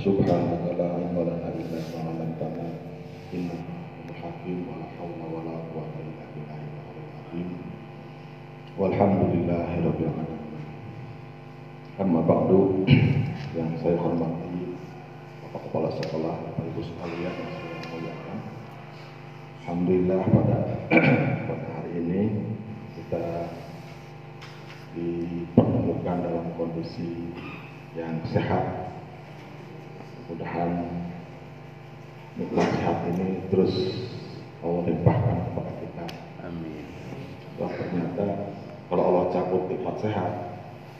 subhanaka la ilma lana illa ma 'allamtana innaka antal hakim wa la hawla wa la quwwata illa billahi al-'aliyyil 'azim. Walhamdulillahi rabbil alamin. Amma ba'du yang saya hormati Bapak Kepala Sekolah Bapak Ibu sekalian yang saya muliakan. Alhamdulillah pada pada hari ini kita dipertemukan dalam kondisi yang sehat. Mudah-mudahan nikmat sehat ini terus Allah limpahkan kepada kita. Amin. Wah ternyata kalau Allah cabut nikmat sehat,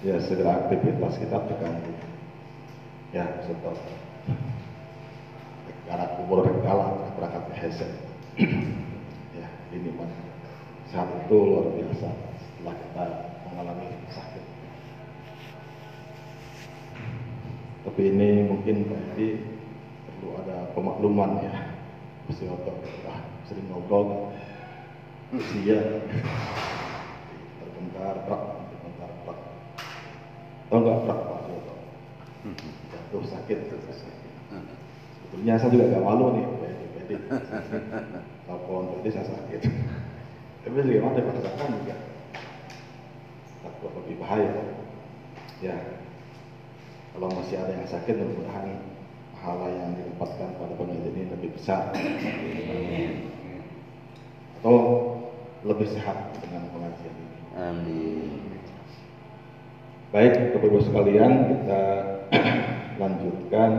ya segera aktivitas kita terganggu. Ya, stop. Karena kubur regala berangkat ke Hesen. ya, ini mah saat itu luar biasa setelah kita mengalami sakit. Tapi ini mungkin berarti perlu ada pemakluman ya. Mesti otot ah, sering ngobrol usia terbentar prak terbentar prak oh enggak prak pak? Joto jatuh sakit terus sakit. Sebetulnya saya juga gak malu nih pede pede telepon pede saya sakit. Tapi bagaimana dipaksakan juga. Takut lebih bahaya ya kalau masih ada yang sakit mudah-mudahan pahala yang didapatkan pada pengajian ini lebih besar atau lebih sehat dengan pengajian ini Amin. Baik, Bapak Ibu sekalian, kita lanjutkan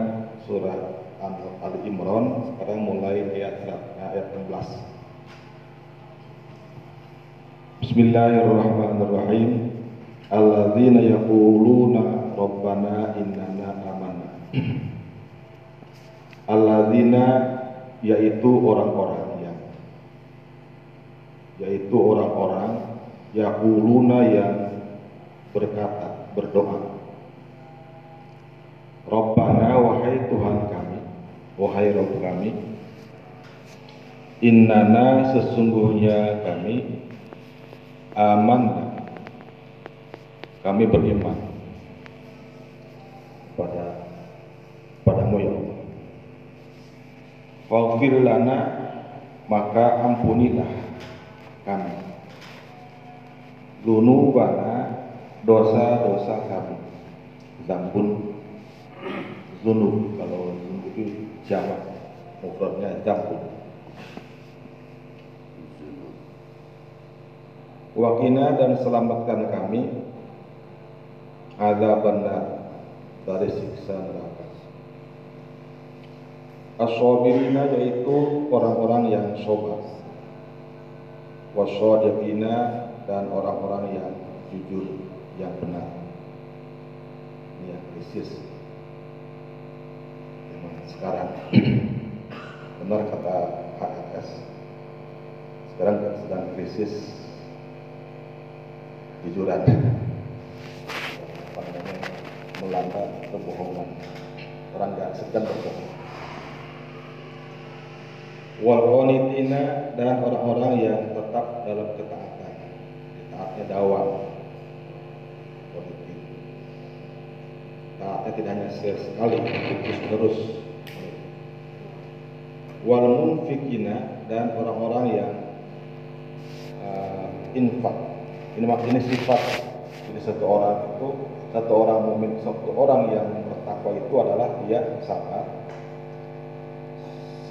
surat Al- Ali Imran sekarang mulai ayat ayat 16. Bismillahirrahmanirrahim. Alladzina yaquluna rabbana innana amanna. Alladzina yaitu orang-orang yang yaitu orang-orang yaquluna yang berkata, berdoa. Rabbana wahai Tuhan kami, wahai Rabb kami, innana sesungguhnya kami aman kami beriman pada padamu ya Allah. Lana maka ampunilah kami. Lunubana dosa-dosa kami. Zambun zunub kalau zunub itu jamak mufradnya zambun wakina dan selamatkan kami. Azab benar dari siksa neraka Asobirina yaitu orang-orang yang sobat. Wasodikina dan orang-orang yang jujur yang benar. Ini yang krisis. Sekarang. Benar kata HRS sekarang sedang krisis. Jujuran melanda kebohongan. Orang nggak sedang berbohong. Walqonitina dan orang-orang yang tetap dalam ketaatan. Taatnya politik taatnya tidak hanya sekali terus terus wal munfikina dan orang-orang yang uh, infak. Ini mak- ini sifat. Jadi satu orang itu satu orang mukmin satu orang yang bertakwa itu adalah dia sabar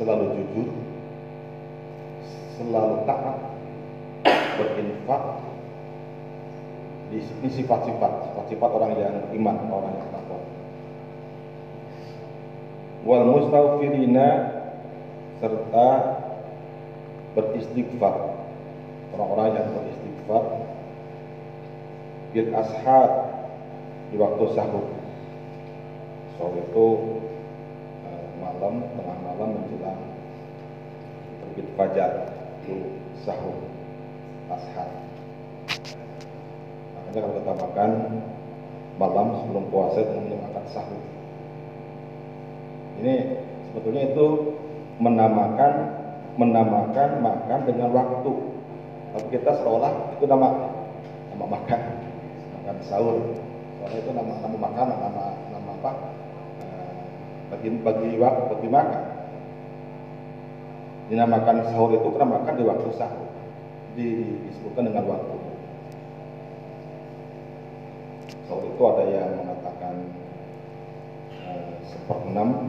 selalu jujur. Selalu taat. Berinfak. Di sifat-sifat. Sifat-sifat orang yang iman orang yang takwa wal mustaghfirina serta beristighfar. Orang-orang yang beristighfar. Bil ashar di waktu sahur sahur itu eh, malam tengah malam menjelang terbit fajar itu sahur ashar. Makanya kalau kita makan malam sebelum puasa itu namanya makan sahur ini sebetulnya itu menamakan menamakan makan dengan waktu. Tapi kita seolah itu nama nama makan. Makan sahur soalnya itu nama nama makanan nama nama apa? Eh, bagi bagi waktu bagi makan. Dinamakan sahur itu karena makan di waktu sahur. Di, disebutkan dengan waktu. Sahur itu ada yang mengatakan eh, seperenam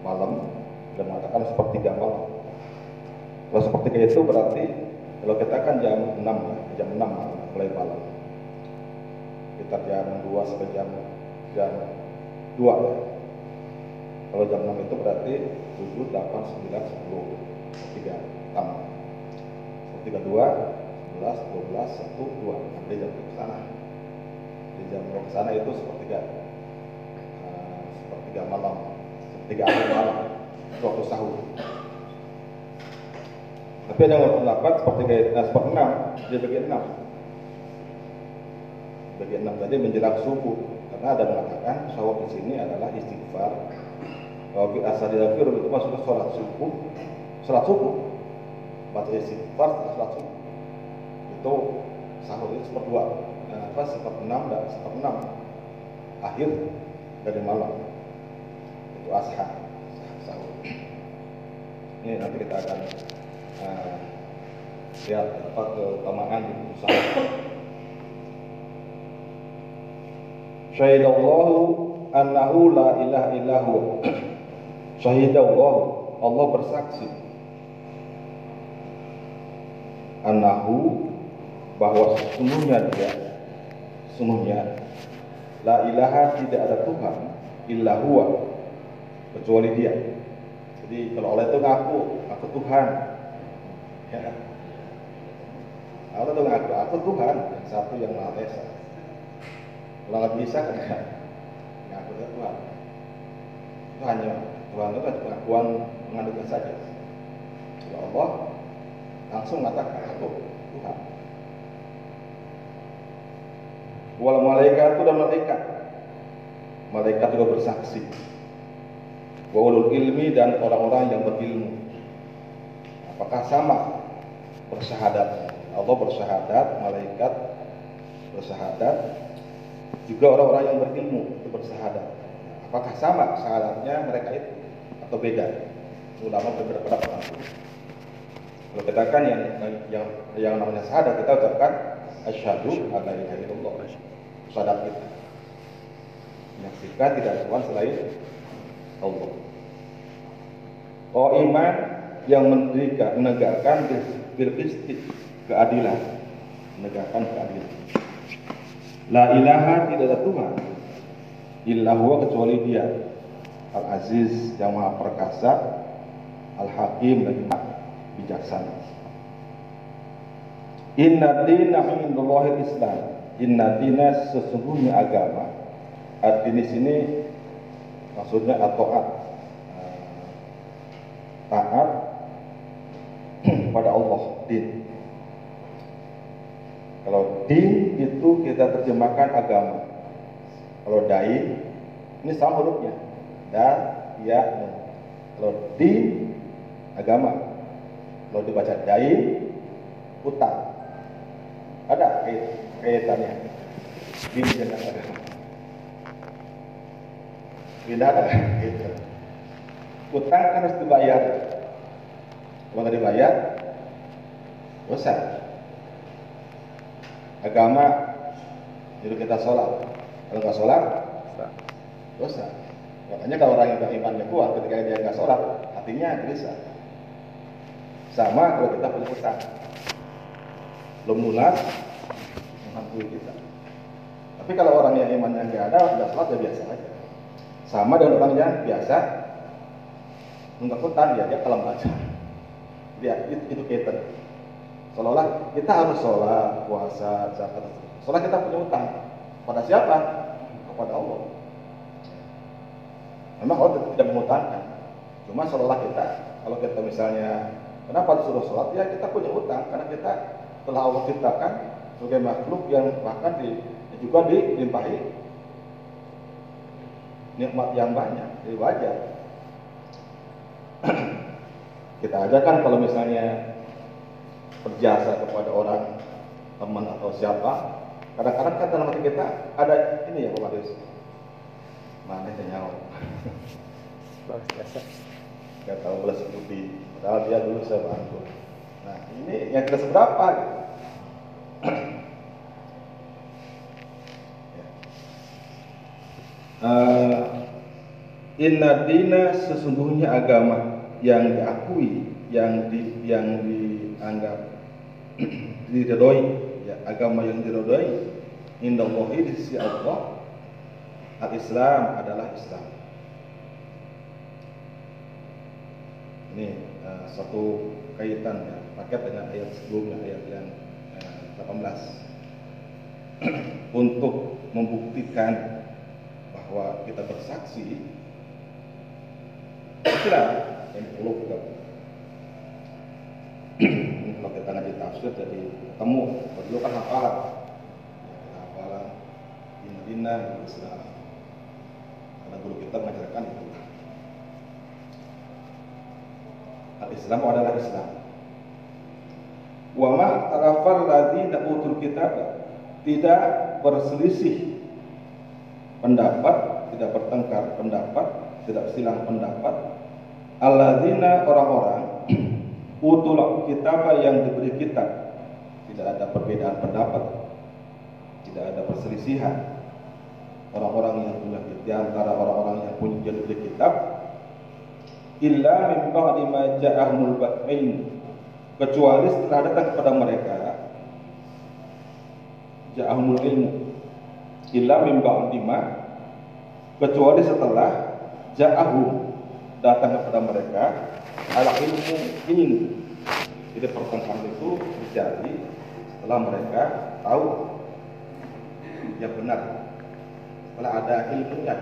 malam dan mengatakan sepertiga malam. Kalau sepertiga itu berarti kalau kita kan jam 6 ya, jam 6 malam, mulai malam kita jam 2 sampai jam jam 2 ya kalau jam 6 itu berarti 7, 8, 9, 10 3 tambah 32, 11, 12, 1, 2 sampai jam ke sana. Di jam ke sana itu sepertiga. Uh, sepertiga malam. Sepertiga akhir malam. Waktu sahur. Tapi ada yang berpendapat sepertiga nah, seperenam dia bagian enam bagian enam tadi menjelang subuh. Karena ada mengatakan sahur di sini adalah istighfar. Kalau fi asadil itu maksudnya sholat subuh. Sholat subuh. Baca istighfar sholat subuh. Itu sahur itu seperdua apa seperenam dan seperenam akhir dari malam. Itu asha. Sahur. Ini nanti kita akan uh, lihat apa keutamaan di sahur Syahidallahu annahu la ilaha illahu Syahidallahu Allah bersaksi. Annahu bahwa sesungguhnya dia sesungguhnya la ilaha tidak ada Tuhan illa huwa kecuali dia. Jadi kalau Allah itu ngaku aku Tuhan. Ya. Allah itu ngaku aku Tuhan satu yang maha esa nggak bisa kan ya ngaku dia Tuhan itu hanya Tuhan itu kan pengakuan mengadukan saja kalau Allah langsung mengatakan aku Tuhan. Wal malaikat itu dan malaikat. Malaikat juga bersaksi. Wa ilmi dan orang-orang yang berilmu. Apakah sama bersyahadat? Allah bersyahadat, malaikat bersyahadat, juga orang-orang yang berilmu itu bersyahadat. Apakah sama syahadatnya mereka itu atau beda? Ulama beberapa pendapat. Kalau kita kan yang yang yang namanya syahadat kita ucapkan asyhadu alla ilaha illallah. Syahadat kita. Menyaksikan tidak ada selain Allah. Oh iman yang menegakkan bil keadilan, menegakkan keadilan. La ilaha tidak ada Tuhan illa huwa kecuali Dia. Al-Aziz yang Maha Perkasa, Al-Hakim lagi bijaksana. Inna dina indallahi Islam. Inna dina sesungguhnya agama. Arti di sini maksudnya atoat. Taat pada Allah din. Kalau din itu kita terjemahkan agama. Kalau dai ini sama hurufnya. Da, ya, nun. Kalau din agama. Kalau dibaca dai utang. Ada kaitannya. Din dengan agama. Tidak ada gitu. Utang kan harus dibayar. Kalau nggak dibayar, dosa. Agama jadi kita sholat. Kalau nggak sholat, dosa. Makanya kalau orang yang imannya kuat, ketika dia nggak sholat, hatinya gelisah. Sama kalau kita punya utang. Belum lunas, menghantui kita. Tapi kalau orang yang imannya nggak ada, nggak sholat ya biasa aja. Sama dengan orang yang biasa nunggak utang ya dia kalem aja. Dia itu, itu kita. Harus sholat, puasa, zakat. Soalnya kita punya utang. Pada siapa? Kepada Allah. Memang Allah tidak mengutangkan. Cuma seolah kita, kalau kita misalnya, kenapa disuruh sholat? Ya kita punya utang, karena kita telah Allah ciptakan sebagai makhluk yang bahkan di, juga dilimpahi nikmat yang banyak, jadi wajar. kita aja kan kalau misalnya berjasa kepada orang teman atau siapa kadang-kadang kan dalam hati kita ada ini ya Pak Marius mana nyawa Luar biasa. nggak tahu belas putih padahal dia dulu saya bantu nah ini yang tidak seberapa gitu. Ya. Eh, Inna dina sesungguhnya agama yang diakui, yang di, yang dianggap diridhoi, ya, agama yang diridhoi, indah di sisi Allah, al-Islam adalah Islam. Ini eh, satu kaitan ya, paket dengan ayat sebelumnya, ayat yang eh, 18. Untuk membuktikan bahwa kita bersaksi Islam yang perlu kita ini kalau kita ngaji tafsir jadi kalau dulu kan hafalan. Hafalan Madinah di Islam karena guru kita mengajarkan itu. Al Islam adalah Islam. Wa ma tarafal ladzina utul kitab tidak berselisih pendapat tidak bertengkar pendapat tidak silang pendapat. Alladzina orang-orang utul kitab yang diberi kitab tidak ada perbedaan pendapat. Tidak ada perselisihan. Orang-orang yang punya di antara orang-orang yang punya diberi kitab illa min ba'di ma ja'ahumul kecuali setelah datang kepada mereka ja'ahumul ilmu. Illa min ba'di ma kecuali setelah ja'ahum datang kepada mereka ala ilmu ilmu jadi pertengkaran itu terjadi setelah mereka tahu yang benar. Setelah ada ilmunya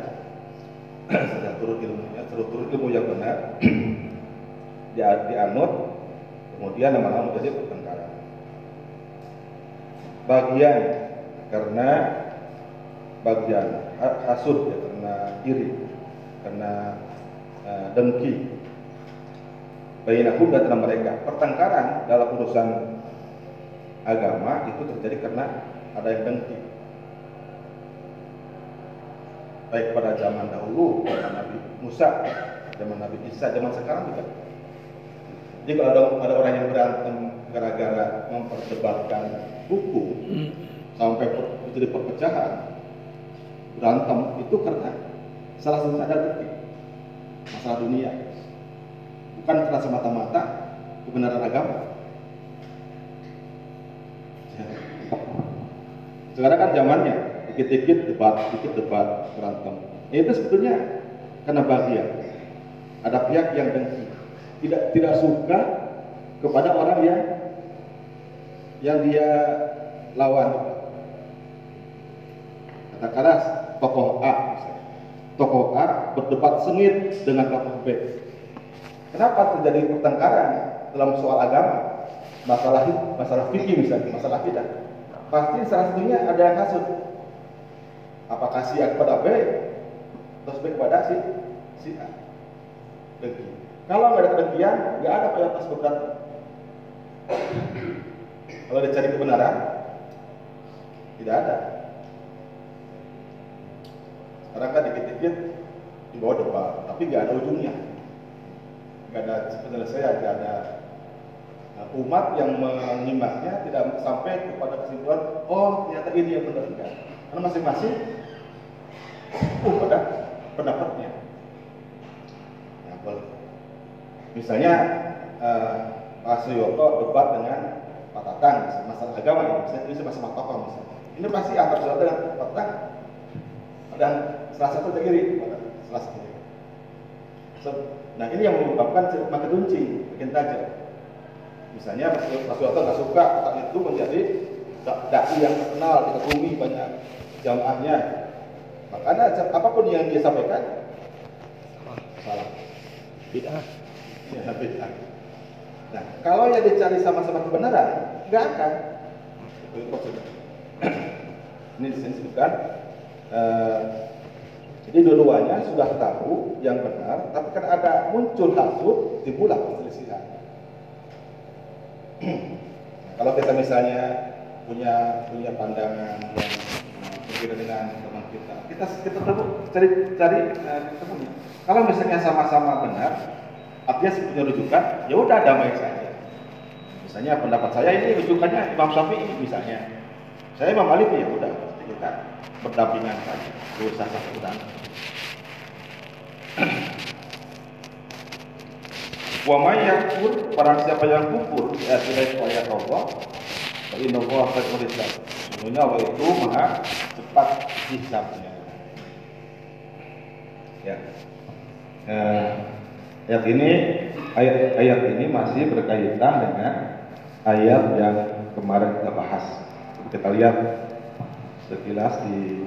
sudah turun ilmunya sudah turun ilmu yang benar dia dianut kemudian lama-lama menjadi pertengkaran. Bagian karena bagian ha- hasud ya karena iri karena eh, dengki bainahum dan dalam mereka. Pertengkaran dalam urusan agama itu terjadi karena ada yang dengki. Baik pada zaman dahulu zaman Nabi Musa zaman Nabi Isa zaman sekarang juga. Jadi kalau ada, ada orang yang berantem gara-gara memperdebatkan hukum sampai per- terjadi perpecahan berantem itu karena salah satu ada dengki. Masalah dunia bukan karena semata-mata kebenaran agama Ya. sekarang kan zamannya dikit-dikit debat, dikit debat, berantem. Ya, itu sebetulnya karena bagian. Ada pihak yang dengki, tidak tidak suka kepada orang yang yang dia lawan. Katakanlah tokoh A, tokoh A berdebat sengit dengan tokoh B. Kenapa terjadi pertengkaran dalam soal agama? Masalah masalah fikih misalnya, masalah kita. Pasti salah satunya ada hasut. Apakah si A kepada B, terus B kepada si si A. Kalau nggak ada kedengkian, nggak ada prioritas berantem. Kalau dicari kebenaran, tidak ada. Sekarang kan dikit-dikit di bawah depan, tapi nggak ada ujungnya. Nggak ada penyelesaian, nggak ada Nah, umat yang menyimaknya tidak sampai kepada kesimpulan, oh ternyata ini yang benar enggak. Karena masing-masing uh pada pendapatnya. Nah. Misalnya eh, Pak Suyoto debat dengan Pak Tatang masalah agama ya, misalnya ini masalah tokoh misalnya. Ini pasti antar Suyoto dengan Pak Tatang dan salah satu terkiri, salah satu. Nah ini yang menyebabkan makin runcing, makin tajam. Misalnya Mas Soeharto nggak suka kata itu menjadi dai yang terkenal dikagumi banyak jamaahnya. Makanya apa pun yang dia sampaikan salah. Bid'ah. Ya, bid'ah. Nah, kalau yang dicari sama-sama kebenaran, nggak akan. Itu maksudnya. Ini disebutkan. eh, jadi dua-duanya sudah tahu yang benar, tapi kan ada muncul hasut, timbullah perselisihan. Nah, kalau kita misalnya punya punya pandangan yang berbeda dengan teman kita, kita kita perlu cari cari uh. Kalau misalnya sama-sama benar, artinya punya rujukan, ya udah damai saja. Misalnya pendapat saya ini rujukannya Imam Syafi'i misalnya. Saya Imam Malik ya udah kita berdampingan saja, berusaha satu dan Wa may yakfur barang siapa yang kufur ya tidak ayat Allah fa inna Allah sari'ul hisab. Sesungguhnya Allah itu maha cepat hisabnya. Ya. Eh, ayat ini ayat ayat ini masih berkaitan dengan ayat yang kemarin kita bahas. Kita lihat sekilas di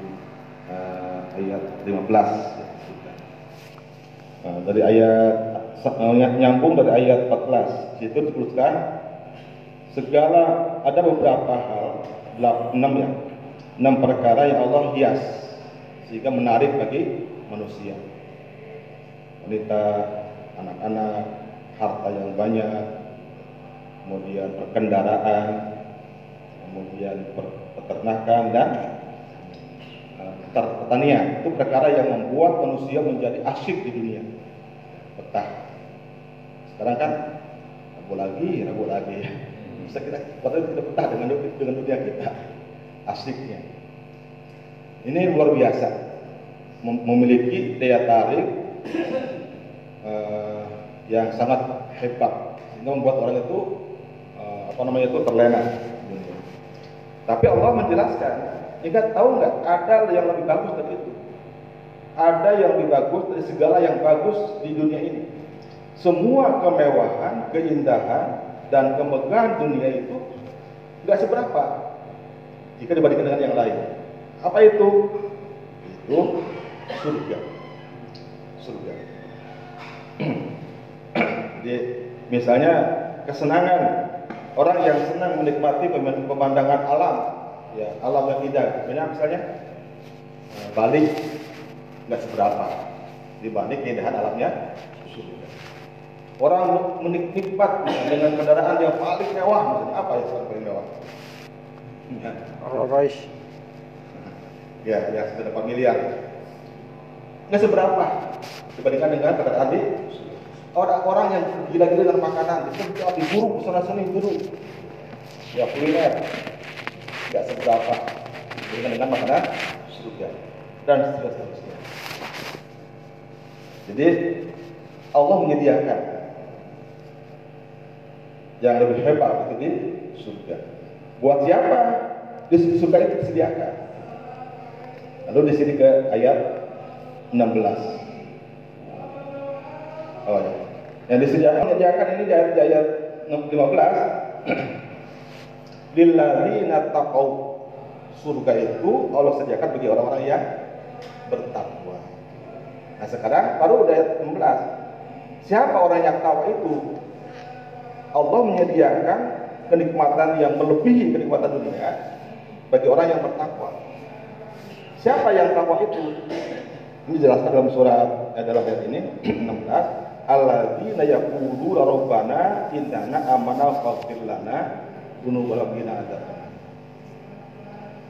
uh, ayat 15. Nah, dari ayat uh, nyambung dari ayat 14 situ disebutkan segala ada beberapa hal enam ya enam perkara yang Allah hias sehingga menarik bagi manusia wanita anak-anak harta yang banyak kemudian perkendaraan kemudian peternakan dan uh, pertanian. Itu perkara yang membuat manusia menjadi asyik di dunia. Betah. Sekarang kan ragu lagi ragu lagi. Bisa kita padahal kita betah dengan dengan dunia kita. Asyiknya. Ini luar biasa. Memiliki daya tarik uh, yang sangat hebat. Sehingga membuat orang itu uh, apa namanya itu terlena tapi Allah menjelaskan, ingat tahu nggak ada yang lebih bagus dari itu. Ada yang lebih bagus dari segala yang bagus di dunia ini. Semua kemewahan, keindahan, dan kemegahan dunia itu nggak seberapa jika dibandingkan dengan yang lain. Apa itu? Itu surga. Surga. Jadi misalnya kesenangan Orang yang senang menikmati pemandangan alam, ya alam yang indah, misalnya, misalnya eh, Bali nggak seberapa dibanding keindahan alamnya Orang menikmat dengan kendaraan yang paling mewah, misalnya apa yang paling mewah? Rolls Royce. Ya, ya sudah dapat miliar. Nggak seberapa dibandingkan dengan kendaraan di orang-orang yang gila-gila dengan makanan disedot diburu sana sini dulu ya kuliner. Nggak seberapa. Dengan dengan makanan surga. Dan seterusnya jadi Allah menyediakan yang lebih hebat itu di surga. Buat siapa? Di surga itu disediakan. Lalu di sini ke ayat 16 Oh ya. Yang disediakan ini dari ayat 15 Lilladzina taqau surga itu Allah sediakan bagi orang-orang yang bertakwa. Nah sekarang baru udah ayat 16. Siapa orang yang takwa itu? Allah menyediakan kenikmatan yang melebihi kenikmatan dunia bagi orang yang bertakwa. Siapa yang takwa itu? Ini dijelaskan dalam surat eh, dalam ayat ini 16 alladzina yaquluna rabbana innana amana faghfir lana dzunubana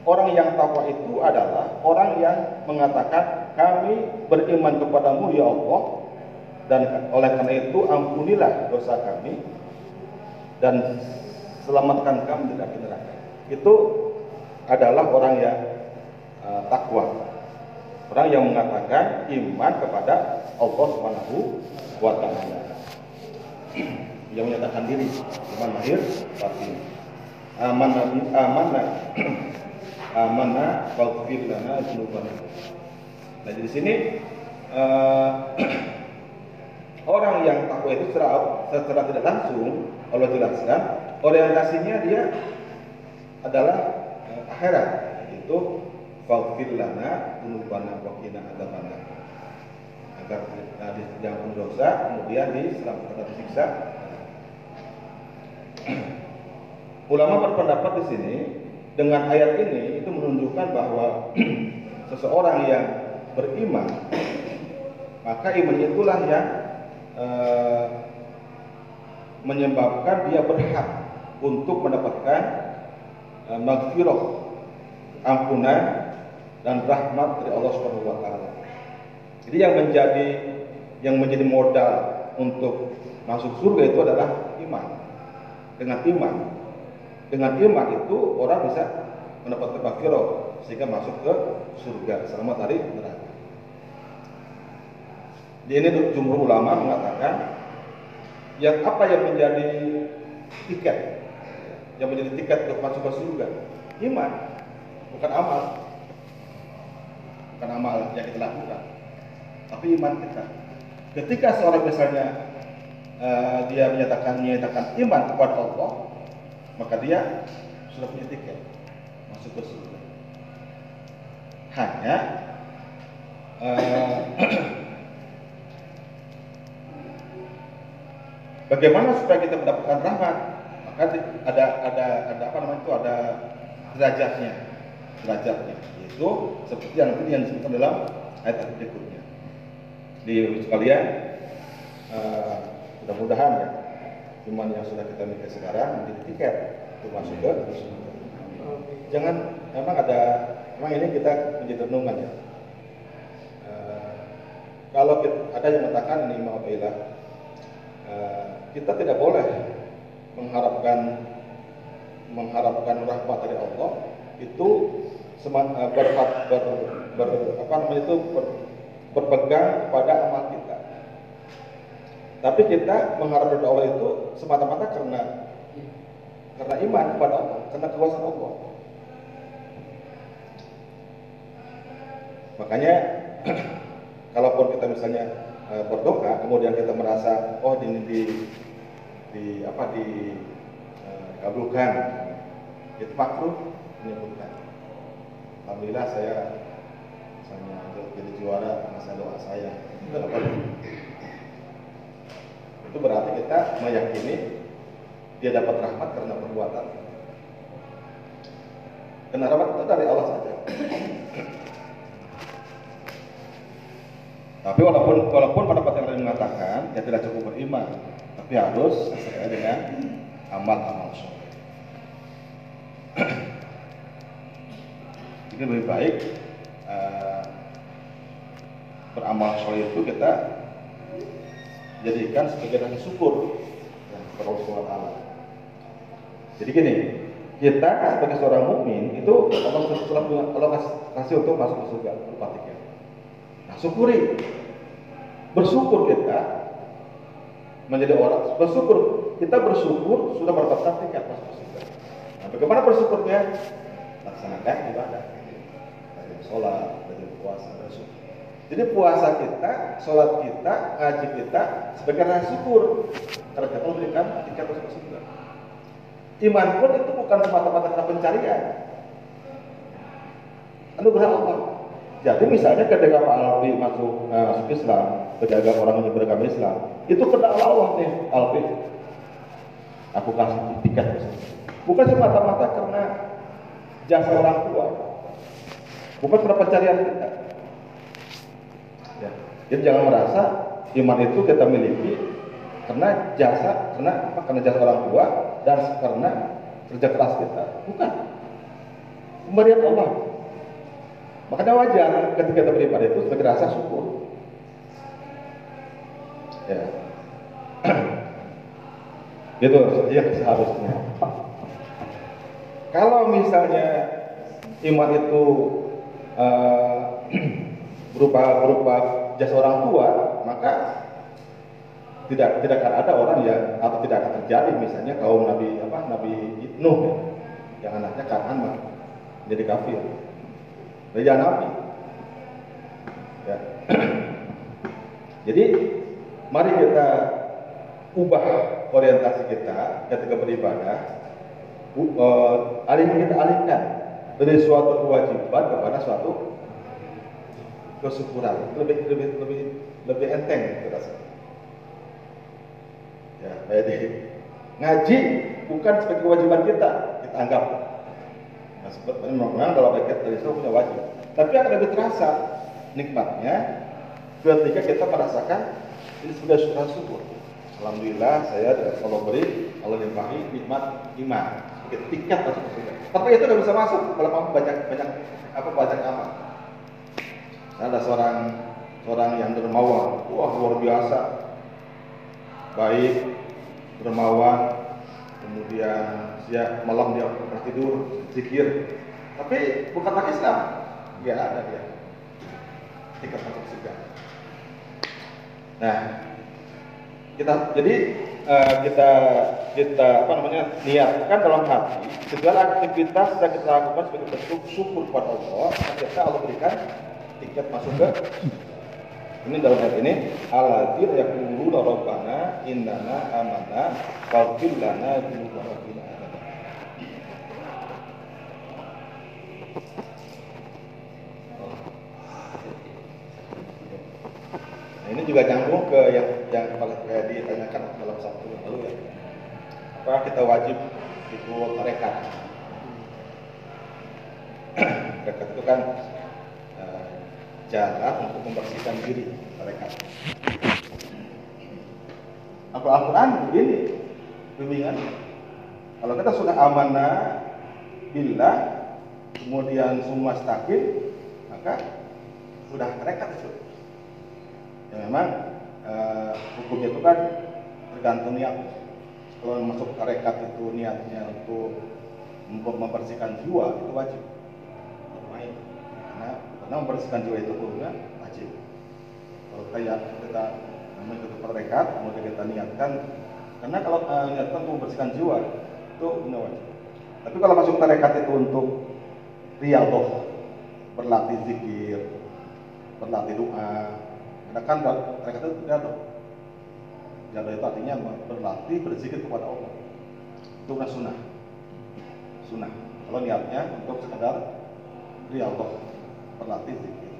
Orang yang takwa itu adalah orang yang mengatakan kami beriman kepadamu ya Allah dan oleh karena itu ampunilah dosa kami dan selamatkan kami dari neraka. Itu adalah orang yang uh, takwa. Orang yang mengatakan iman kepada Allah Subhanahu wa taala. Yang menyatakan diri iman lahir batin. Amanah amanah amanah faghfir lana dzunubana. Nah, di sini uh, orang yang takwa itu secara, secara tidak langsung Allah jelaskan orientasinya dia adalah uh, akhirat itu faghfir lana dzunubana wa qina agar jangan dosa kemudian diselamatkan dari siksa ulama berpendapat di sini dengan ayat ini itu menunjukkan bahwa seseorang yang beriman maka iman itulah yang e, menyebabkan dia berhak untuk mendapatkan e, magfirah ampunan dan rahmat dari Allah Subhanahu wa taala. Jadi yang menjadi yang menjadi modal untuk masuk surga itu adalah iman. Dengan iman, dengan iman itu orang bisa mendapatkan makfirah sehingga masuk ke surga. Selamat dari neraka. Di ini jumhur ulama mengatakan yang apa yang menjadi tiket? Yang menjadi tiket untuk masuk ke surga? Iman. Bukan amal. Bukan amal yang kita lakukan tapi iman kita. Ketika seorang misalnya uh, dia menyatakan menyatakan iman kepada Allah maka dia sudah punya tiket masuk ke surga. Hanya uh, bagaimana supaya kita mendapatkan rahmat? Maka ada ada ada apa namanya itu? Ada derajatnya derajatnya yaitu seperti yang nanti yang disebutkan dalam ayat berikutnya di sekalian uh, mudah-mudahan ya iman yang sudah kita miliki sekarang menjadi tiket untuk masuk ke jangan memang ada memang ini kita menjadi renungan ya. Uh, kalau ada yang mengatakan ini mau uh, kita tidak boleh mengharapkan mengharapkan rahmat dari Allah itu seman, uh, ber, ber, ber, apa namanya itu ber, berpegang pada amal kita. Tapi kita mengharap dari Allah itu semata-mata karena karena iman kepada Allah, karena kuasa Allah. Makanya kalaupun kita misalnya uh, berdoa, kemudian kita merasa oh ini di di apa di kabulkan itu makruh menyebutkan Alhamdulillah saya jadi juara saya. Doa saya itu berarti kita meyakini dia dapat rahmat karena perbuatan. Karena rahmat itu dari Allah saja. Tapi walaupun walaupun pendapat yang lain mengatakan ya tidak cukup beriman tapi harus sesuai dengan amal-amal soleh. Ini lebih baik beramal soleh itu kita jadikan sebagai rasa syukur ya, kepada Allah Jadi gini, kita sebagai seorang mukmin itu Allah punya Allah kasih untuk masuk ke surga berupa tiga. Nah, syukuri, bersyukur kita menjadi orang bersyukur kita bersyukur sudah mendapatkan tiket masuk surga. Nah, bagaimana bersyukurnya? Laksanakan ibadah. Dari sholat, dari puasa, bersyukur. Jadi puasa kita, sholat kita, ngaji kita sebagai rasa syukur karena kita memberikan tiket masuk surga. Iman pun itu bukan semata-mata karena pencarian. Anugerah Allah. Jadi misalnya ketika Pak Alfi masuk, uh, masuk Islam, ketika orang yang beragama Islam, itu kena Allah nih, Alfi aku kasih tiket bukan semata-mata karena jasa orang tua bukan karena pencarian kita. Jadi jangan merasa iman itu kita miliki karena jasa karena apa? karena jasa orang tua dan karena kerja keras kita. Bukan. Pemberian Allah. Makanya wajar ketika kita beribadah itu sebagai rasa syukur. Ya. Gitu ya seharusnya. Kalau misalnya iman itu uh, berupa berupa jasa orang tua, maka tidak tidak akan ada orang yang atau tidak akan terjadi misalnya kaum Nabi apa Nabi Nuh ya, yang anaknya Kanan menjadi kafir. Raja Nabi. Ya. Jadi mari kita ubah orientasi kita ketika beribadah, uh, alih kita alihkan dari suatu kewajiban kepada suatu kesyukuran lebih lebih lebih lebih enteng itu rasanya. Ya, jadi ngaji bukan sebagai kewajiban kita kita anggap. Nah, sebetulnya memang kalau kita dari punya wajib, tapi akan lebih terasa nikmatnya ketika kita merasakan ini sebagai syukur. Alhamdulillah saya Allah beri, Allah limpahi nikmat iman. Tingkat masuk ke surga. Tapi itu nggak bisa masuk kalau kamu banyak banyak apa banyak amal. Ada seorang seorang yang dermawan, wah luar biasa, baik, dermawan, kemudian siap malam dia tidur, zikir, tapi bukan pakai Islam, nggak ada dia. Tingkat masuk surga. Nah, kita jadi uh, kita kita apa namanya niatkan dalam hati segala aktivitas yang kita lakukan sebagai bentuk syukur kepada Allah, ternyata Allah berikan tiket masuk ke ini dalam ayat ini alatir yaquluna rabbana innana amanna faghfir lana dzunubana Nah, ini juga nyambung ke yang yang kayak ditanyakan dalam satu yang lalu ya. Apakah kita wajib ikut tarekat? tarekat itu kan cara untuk membersihkan diri mereka. Apa Al-Quran begini bimbingan. Kalau kita sudah amanah bila kemudian semua stabil, maka sudah mereka itu. Ya memang uh, hukumnya itu kan tergantung niat. Kalau masuk tarekat itu niatnya untuk membersihkan jiwa itu wajib. Karena karena membersihkan jiwa itu hukumnya wajib. Kalau kayak kita mengikuti tarekat, kemudian kita niatkan, karena kalau uh, niatkan untuk membersihkan jiwa itu punya wajib. Tapi kalau masuk tarekat itu untuk riyadhah, berlatih zikir, berlatih doa, karena kan tarekat itu riyadhah. Riyadhah itu artinya berlatih berzikir kepada Allah. Itu sunnah. Sunnah. Kalau niatnya untuk sekedar riyadhah berlatih zikir.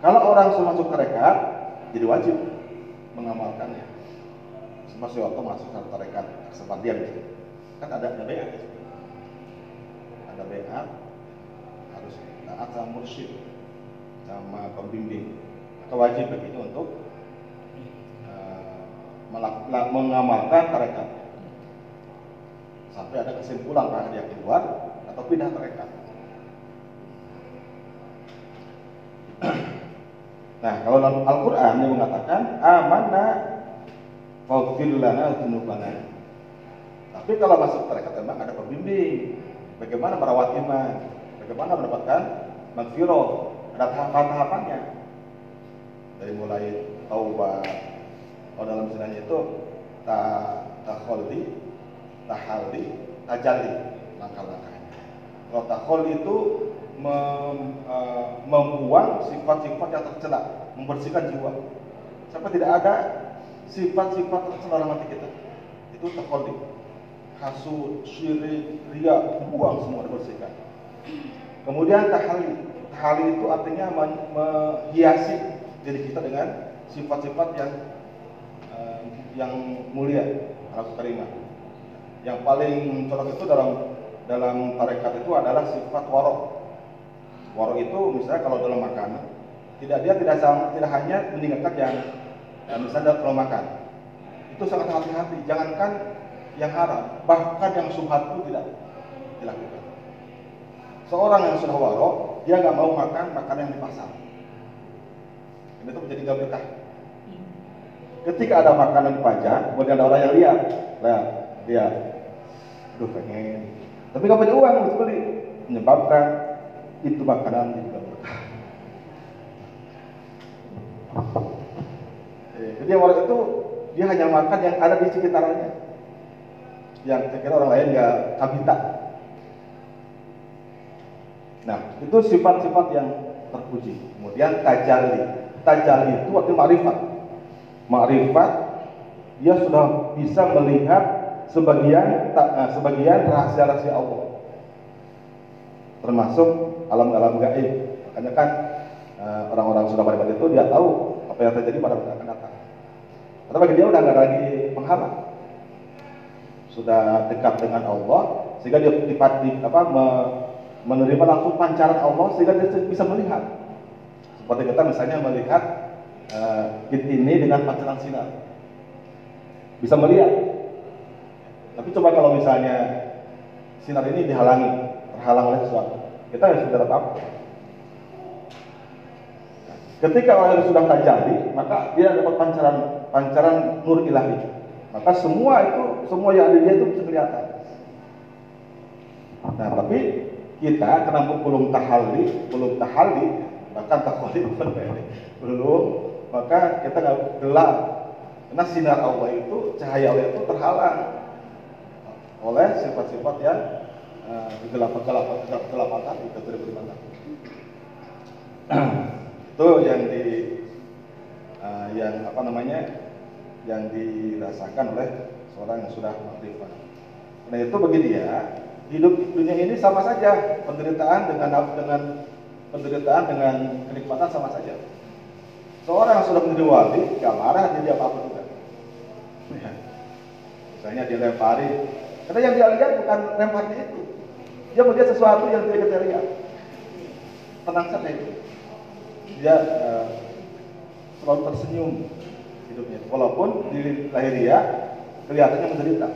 Kalau orang sudah masuk tarekat, jadi wajib mengamalkannya. Seperti waktu masuk ke tarekat gitu. Kan ada ada ya. Ada beat harus taat sama mursyid sama pembimbing. Maka wajib begitu untuk uh, mengamalkan tarekat sampai ada kesimpulan bahwa dia keluar atau pindah tarekat. Nah, kalau Al-Quran yang mengatakan amanna faghfir lana dzunubana. Tapi kalau masuk tarekat memang ada pembimbing. Bagaimana merawat iman? Bagaimana mendapatkan maghfirah? Ada tahapan-tahapannya. Dari mulai taubat. Kalau dalam istilahnya itu ta takholdi, tahaldi, tajali langkah-langkahnya. Kalau takholi itu mem, uh, membuang sifat-sifat yang tercela, membersihkan jiwa. Sampai tidak ada sifat-sifat tercela dalam hati kita. Itu terkode. Hasud, syirik, ria, buang semua dibersihkan. Kemudian tahali. Tahali itu artinya menghiasi diri kita dengan sifat-sifat yang uh, yang mulia, harus terima. Yang paling cocok itu dalam dalam tarekat itu adalah sifat warok Warok itu misalnya kalau dalam makanan, tidak dia tidak sama, tidak hanya meninggalkan yang ya, misalnya dalam makan. Itu sangat hati-hati. Jangankan yang haram, bahkan yang subhat pun tidak dilakukan. Seorang yang sudah warok, dia nggak mau makan makanan yang di. Ini itu menjadi gak betah. Ketika ada makanan pajak, kemudian ada orang yang lihat, lihat, dia, aduh pengen, tapi nggak punya uang untuk beli, menyebabkan itu makanan juga berkah. Jadi orang itu dia hanya makan yang ada di sekitarnya. Yang saya kira orang lain nggak kabita. Nah, itu sifat-sifat yang terpuji. Kemudian tajali. Tajali itu waktu marifat. Marifat dia sudah bisa melihat sebagian eh, sebagian rahasia-rahasia Allah termasuk alam-alam gaib. Makanya kan eh, orang-orang sudah pada itu dia tahu apa yang terjadi pada masa akan datang. Karena bagi dia udah nggak lagi penghalang, sudah dekat dengan Allah sehingga dia dipati apa me, menerima langsung pancaran Allah sehingga dia bisa melihat. Seperti kita misalnya melihat uh, ini dengan pancaran sinar, bisa melihat. Tapi coba kalau misalnya sinar ini dihalangi, terhalang oleh sesuatu. Kita harus dalam apa? Ketika orang sudah tajalli, maka dia dapat pancaran pancaran nur ilahi. Maka semua itu semua yang ada di dia itu bisa kelihatan. Nah, tapi kita kenapa belum tahalli, belum tahalli, bahkan tahalli belum, maka kita nggak gelap. Karena sinar Allah itu, cahaya Allah itu terhalang oleh sifat-sifat yang uh, kegelapan kegelapan tadi, keterlibatan tadi. itu yang di uh, yang apa namanya yang dirasakan oleh seorang yang sudah makrifat. Nah itu bagi dia hidup dunia ini sama saja penderitaan dengan dengan penderitaan dengan kenikmatan sama saja. Seorang yang sudah menjadi wali gak marah dia apa apa juga. Ya. Misalnya dia lempari, karena yang dia lihat bukan lemparnya itu, dia melihat sesuatu yang tidak kita lihat. Tenang saja itu. Dia uh, selalu tersenyum hidupnya, walaupun di lahiriah kelihatannya menderita.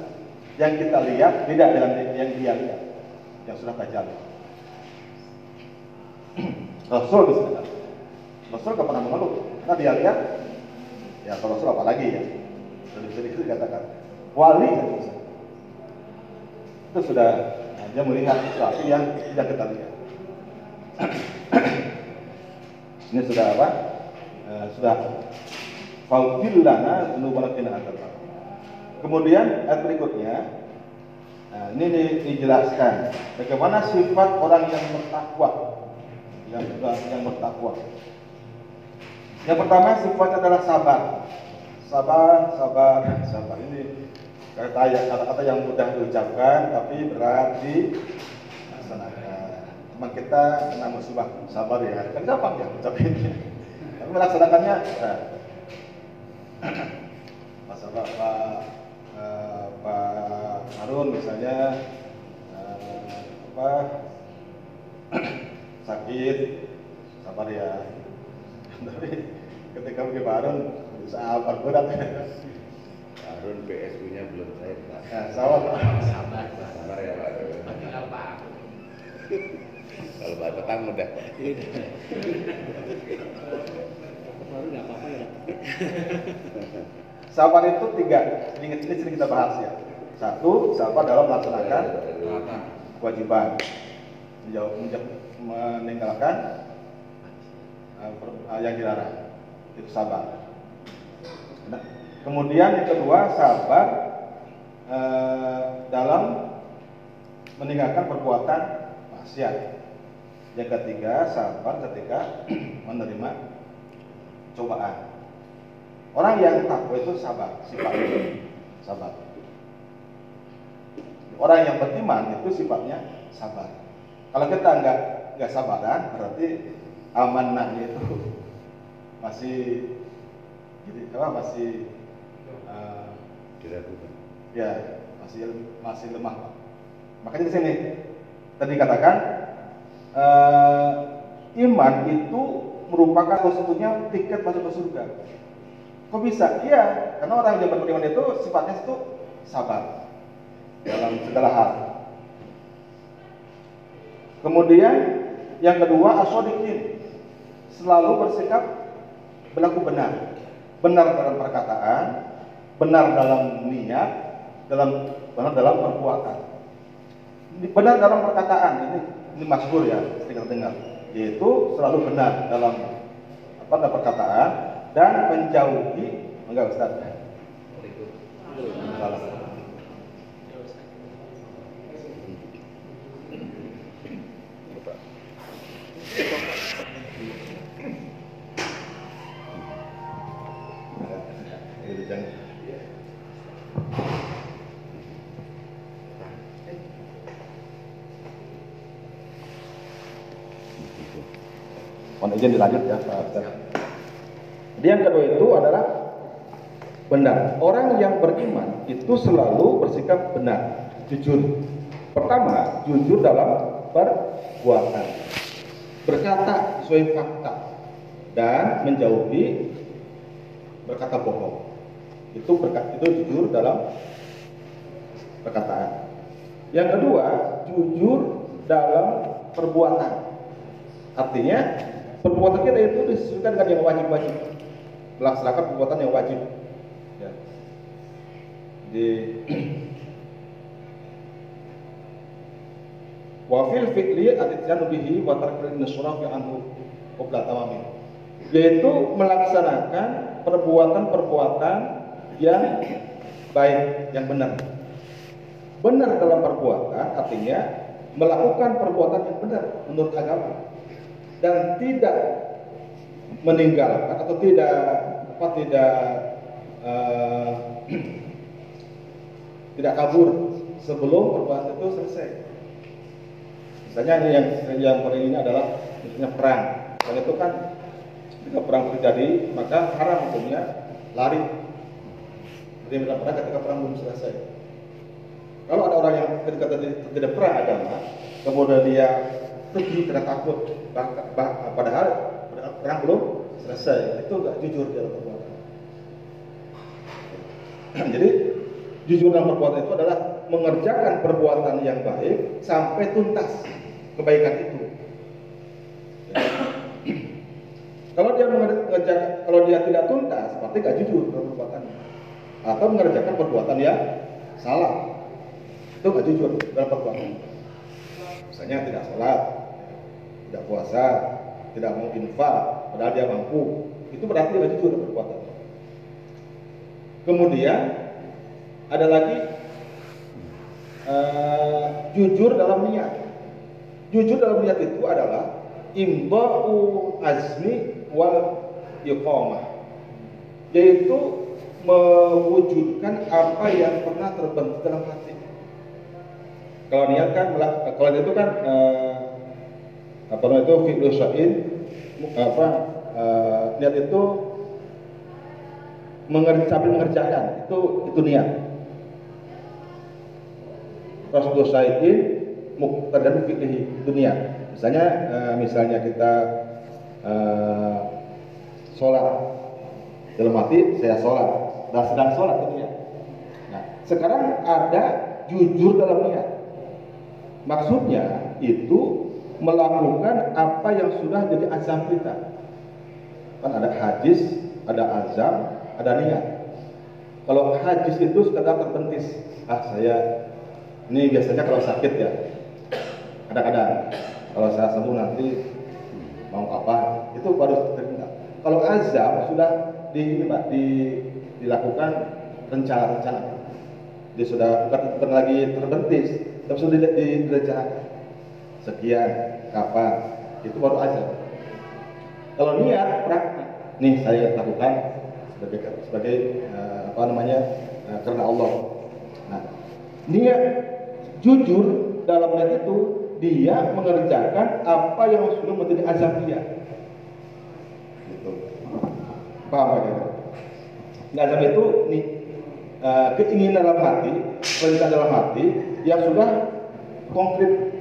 Yang kita lihat beda dengan yang dia lihat, yang sudah tajam. Rasul bisa Rasul gak pernah mengeluh, karena dia lihat, ya kalau Rasul apalagi ya, sudah bisa dikatakan wali. Itu sudah hanya melihat sesuatu yang tidak kita lihat. Ini sudah apa? Uh, sudah Faufil lana dzunubana Kemudian ayat berikutnya nah, ini dijelaskan bagaimana sifat orang yang bertakwa yang yang bertakwa. Yang pertama sifatnya adalah sabar. Sabar, sabar, sabar. Ini kata-kata yang mudah diucapkan tapi berat dilaksanakan. Memang kita kena musibah sabar ya. Kan gampang ya ucapinnya. Tapi melaksanakannya nah. Masalah Pak uh, Pak Harun misalnya uh, apa sakit sabar ya tapi ketika pergi Pak Harun apa berat Harun PSU nya belum saya Pak. Nah, sabar sabar sabar ya Pak. Tinggal Pak kalau Pak Tetang mudah Pak. Baru nggak apa-apa ya Sabar itu tiga, ini, ini sering kita bahas ya. Satu, sabar dalam melaksanakan kewajiban, menjauh, meninggalkan uh, yang dilarang. Itu sabar. Nah, kemudian yang kedua, sabar uh, dalam meninggalkan perbuatan maksiat. Yang ketiga, sabar ketika menerima cobaan. Orang yang takwa itu sabar, sifatnya sabar. Orang yang beriman itu sifatnya sabar. Kalau kita nggak nggak sabaran, berarti amanahnya itu masih jadi apa masih uh, diragukan. Ya, masih masih lemah. Makanya di sini tadi katakan uh, iman itu merupakan sesungguhnya tiket masuk ke surga. Kok bisa? Iya, karena orang yang beriman itu sifatnya itu sabar dalam segala hal. Kemudian yang kedua asodikin selalu bersikap berlaku benar, benar dalam perkataan, benar dalam niat, dalam benar dalam perbuatan. Benar dalam perkataan ini ini masyhur ya, kita dengar, yaitu selalu benar dalam apa dalam perkataan, dan menjauhi enggak Ustaz. Salah izin dilanjut ya Pak Ustaz. Jadi yang kedua itu adalah benar. Orang yang beriman itu selalu bersikap benar, jujur. Pertama, jujur dalam perbuatan. Berkata sesuai fakta dan menjauhi berkata bohong. Itu berkat itu jujur dalam perkataan. Yang kedua, jujur dalam perbuatan. Artinya perbuatan kita itu disesuaikan dengan yang wajib-wajib. Melaksanakan perbuatan yang wajib. Ya. Di Wafil fi'li atityanu bihi wa tarkil fi anhu qabla tamami. Yaitu melaksanakan perbuatan-perbuatan yang baik, yang benar. Benar dalam perbuatan artinya melakukan perbuatan yang benar menurut agama dan tidak meninggalkan atau tidak apa tidak uh, tidak kabur sebelum perbuatan itu selesai. Misalnya yang yang paling ini adalah misalnya perang. Perang itu kan ketika perang terjadi maka haram hukumnya lari. Jadi perang ketika perang belum selesai. Kalau ada orang yang ketika tidak perang agama, kemudian dia pergi karena takut, padahal perang belum selesai, itu nggak jujur dalam perbuatan. Jadi jujur dalam perbuatan itu adalah mengerjakan perbuatan yang baik sampai tuntas kebaikan itu. kalau dia mengerjakan, kalau dia tidak tuntas, berarti gak jujur dalam perbuatannya. Atau mengerjakan perbuatan yang salah, itu gak jujur dalam perbuatan. Misalnya tidak sholat, tidak puasa, tidak mau infak, padahal dia mampu, itu berarti jujur dalam perbuatan. Kemudian ada lagi uh, jujur dalam niat. Jujur dalam niat itu adalah imbau azmi wal iqamah yaitu mewujudkan apa yang pernah terbentuk dalam hati. Kalau niat kan, kalau itu kan uh, namanya itu fi'lu sya'in apa uh, niat itu mengerjakan mengerjakan itu itu niat. Rasul syai'in muqtadan fi'lihi dunia. Misalnya uh, misalnya kita uh, sholat dalam hati saya sholat dan sedang sholat itu ya. Nah, sekarang ada jujur dalam niat. Maksudnya itu melakukan apa yang sudah jadi azam kita. Kan ada hadis, ada azam, ada niat. Kalau hadis itu sekedar terpentis. Ah saya ini biasanya kalau sakit ya. Kadang-kadang kalau saya sembuh nanti mau apa itu baru terima. Kalau azam sudah di, di, dilakukan rencana-rencana. Dia sudah bukan, bukan lagi terbentis, tapi sudah direncanakan. Sekian, kapan, itu baru azam. Kalau niat praktik, nih saya lakukan sebagai sebagai uh, apa namanya uh, karena Allah. Nah, niat jujur dalam niat itu dia mengerjakan apa yang sudah menjadi azam dia. Gitu. Paham ya? Nah, azam itu nih uh, keinginan dalam hati, perintah dalam hati yang sudah konkret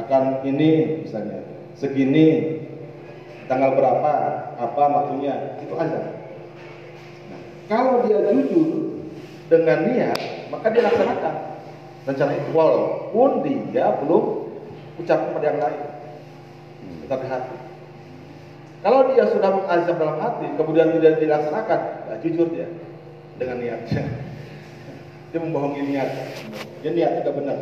akan ini misalnya segini tanggal berapa apa waktunya itu azam. Nah, kalau dia jujur dengan niat maka dia laksanakan. Rencana itu walaupun dia belum ucapkan pada yang lain. Tapi hati. Kalau dia sudah mengazam dalam hati kemudian tidak dilaksanakan nah, jujur dia dengan niatnya dia membohongi niat. Dia niat tidak benar.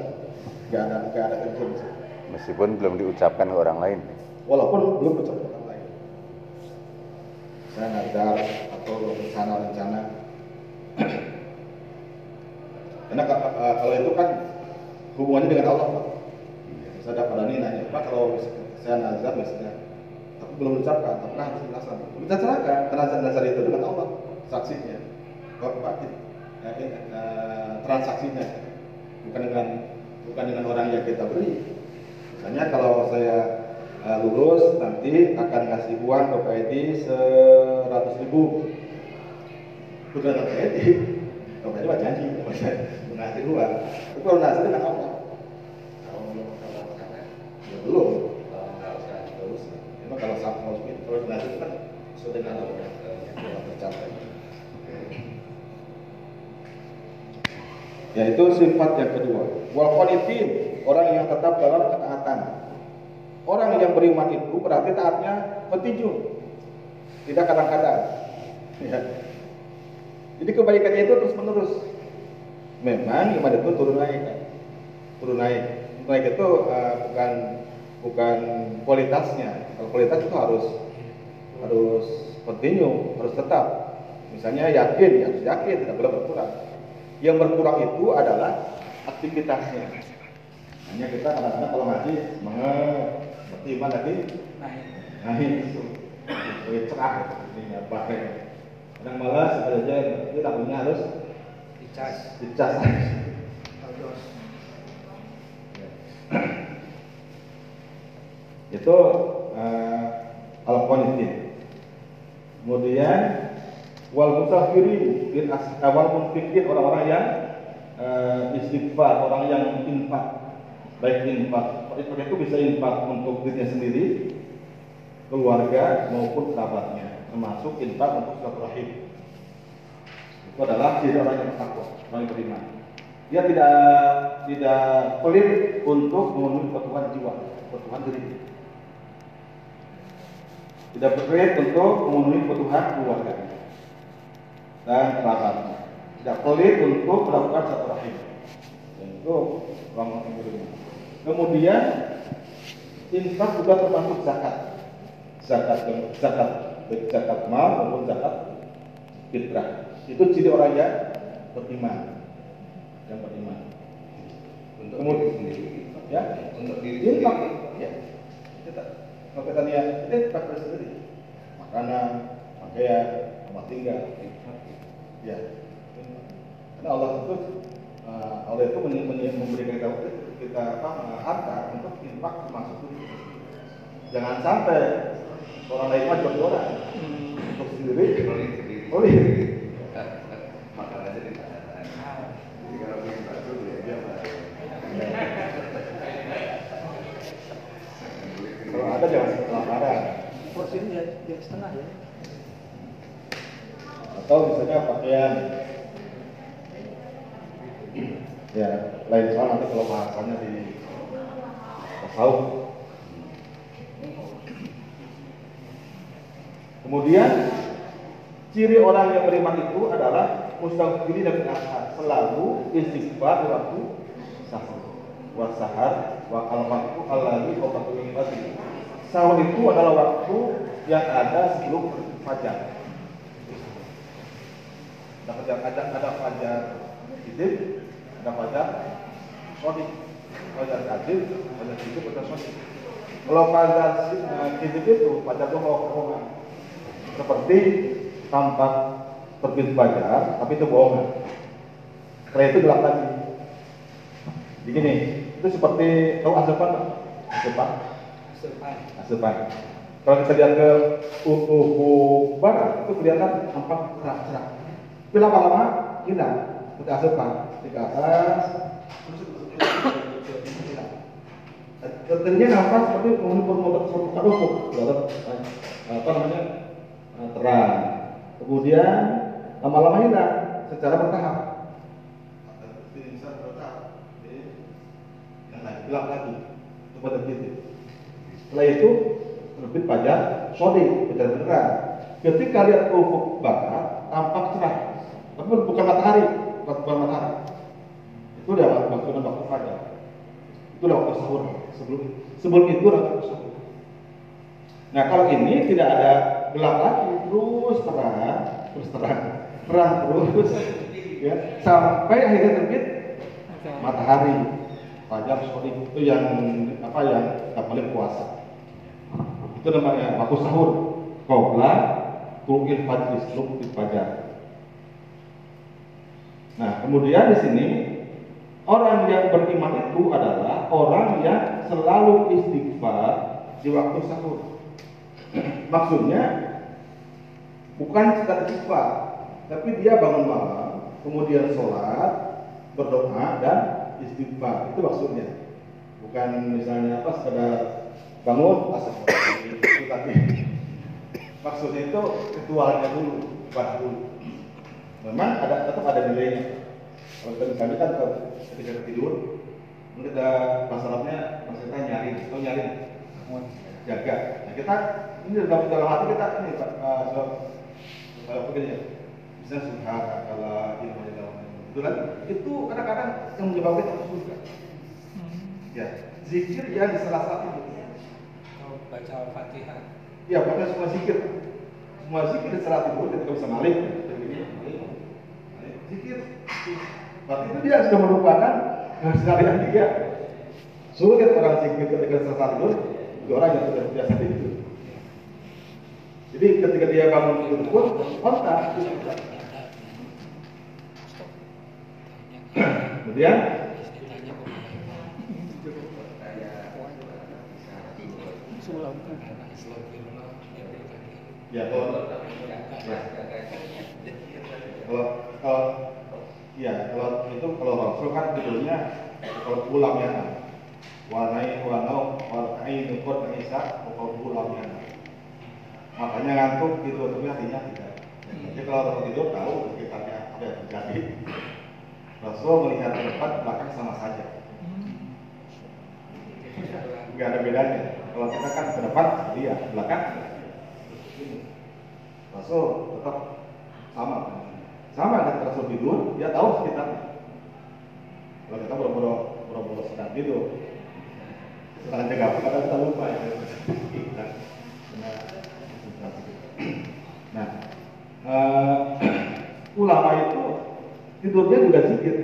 Gak ada gak ada kerja meskipun belum diucapkan ke orang lain walaupun belum diucapkan ke orang lain saya nazar atau rencana-rencana karena uh, kalau itu kan hubungannya dengan Allah Pak. Saya dapat ini nanya, Pak kalau saya nazar misalnya, tapi belum diucapkan, tapi harus dilaksanakan. Kita serahkan nazar itu dengan Allah, saksinya, Pak, eh, eh, transaksinya, bukan dengan bukan dengan orang yang kita beri. Misalnya kalau saya uh, lulus nanti akan ngasih uang ke Pak Edi seratus ribu, bukan ke Pak Edi, Pak Edi janji, ngasih uang. Tapi kalau nasi dengan apa ya belum. Terus emang kalau sama kalau kalau nasi kan sudah dengan apa tercapai yaitu sifat yang kedua wal orang yang tetap dalam ketaatan orang yang beriman itu berarti taatnya petinju, tidak kadang-kadang. Ya. Jadi kebaikannya itu terus menerus. Memang iman itu turun naik, kan? turun naik. Naik itu uh, bukan bukan kualitasnya. Kalau kualitas itu harus harus continue, harus tetap. Misalnya yakin, ya harus yakin, tidak boleh berkurang. Yang berkurang itu adalah aktivitasnya. Hanya kita kadang-kadang kalau ngaji berarti iman lagi naik, naik, lebih cerah, ini apa Kadang malas, ada aja, itu takutnya harus dicas, dicas. itu uh, al Kemudian wal musafirin bil awal munfikin orang-orang yang uh, istighfar, orang yang infak. Baik infak, infak itu bisa infak untuk dirinya sendiri, keluarga maupun kerabatnya, termasuk infak untuk silaturahim. Itu adalah ciri orang yang bertakwa, orang yang beriman. Dia tidak tidak pelit untuk memenuhi kebutuhan jiwa, kebutuhan diri tidak berpelit untuk memenuhi kebutuhan keluarga dan kerabatnya. Tidak pelit untuk melakukan satu rahim. Itu orang beriman. Kemudian infak juga termasuk zakat. Zakat zakat zakat mal maupun zakat fitrah. Itu ciri orang yang beriman. Yang beriman. Untuk kemudian sendiri. Ya, untuk diri infak. Ya. Kalau kita lihat, ini tak sendiri. Makanan, pakaian, tempat tinggal. Ya. Karena Allah itu uh, Allah itu memberikan kita kita apa harta untuk infak termasuk itu. Jangan sampai orang lain mah jual orang untuk sendiri. Oh iya. Makan aja di Jadi kalau bikin bakso dia Kalau ada jangan kelaparan. Porsinya ya, ya setengah ya. Atau misalnya pakaian. Ya, lain soal nanti kalau bahasanya di tasawuf. Kemudian ciri orang yang beriman itu adalah mustaqbili dan ashar selalu istighfar waktu sahur wa sahar wa waktu alladhi qabla ibadi Sahur itu adalah waktu yang ada sebelum fajar. Ada fajar, ada, ada fajar idib, ada fajar sodik, fajar kadib, fajar idib, fajar sodik. Kalau fajar itu fajar itu bohongan. Seperti tampak terbit fajar, tapi itu bohongan. Setelah itu gelap lagi. Begini, itu seperti tahu asepan, asepan, asupan. Kalau kita lihat ke ufuk barat itu kelihatan nampak cerah-cerah. Tapi lama-lama hilang. Kita asupan di atas Tentunya nampak seperti motor permukaan ufuk dalam apa namanya terang. Kemudian lama-lama hilang secara bertahap. Gelap lagi, kepada titik. Setelah itu terbit fajar sore fajar beneran. Ketika lihat ufuk barat tampak cerah, tapi bukan matahari, bukan matahari. Itu adalah waktu dan waktu fajar. Itu adalah waktu sahur. Sebelum sebelum itu adalah waktu sahur. Nah kalau ini tidak ada gelap lagi, terus terang, terus terang, terang terus, ya sampai akhirnya terbit matahari fajar sore itu yang apa yang kita paling puasa itu namanya waktu sahur qabla tulil fajr sebelum fajar nah kemudian di sini orang yang beriman itu adalah orang yang selalu istighfar di waktu sahur. Maksudnya bukan sekedar istighfar tapi dia bangun malam kemudian sholat berdoa dan istighfar. Itu maksudnya. Bukan misalnya apa sekedar bangun asal itu tadi. Maksudnya itu ritualnya dulu ibadah memang ada tetap ada nilainya kalau kita misalnya kan ketika tidur mungkin ada masalahnya maksudnya nyari atau nyari jaga. Nah, kita ini dalam dalam hati kita ini Pak uh, so, kalau begini bisa subhana kalau ilmu dalam itu kan itu kadang-kadang yang menyebabkan kita masuk surga. Ya, zikir ya di salah satu. Kalau baca Al-Fatihah. Ya, bukan semua zikir. Semua zikir di salah tidur ketika bisa malik. Zikir. Berarti itu dia sudah merupakan keseharian dia. Sulit orang zikir ketika selesai tidur, itu orang yang sudah biasa tidur. Jadi ketika dia bangun tidur pun kontak. Kemudian ya kalau ya. Kalau kalau ya kalau itu kalau Rasul kan tidurnya kalau pulang ya. Warnai warnau warnai nukut isa kalau pulang ya. Makanya ngantuk gitu tapi hatinya tidak. Jadi kalau Rasul tidur tahu sekitarnya apa yang terjadi. Rasul melihat ke depan belakang sama saja. Nggak ada bedanya. Kalau kita kan ke depan lihat belakang Rasul tetap sama sama kan Rasul tidur dia tahu sekitarnya kalau kita boro-boro boro-boro sedang tidur sedang jaga kadang kita lupa ya. Nah eh, ulama itu tidurnya juga zikir.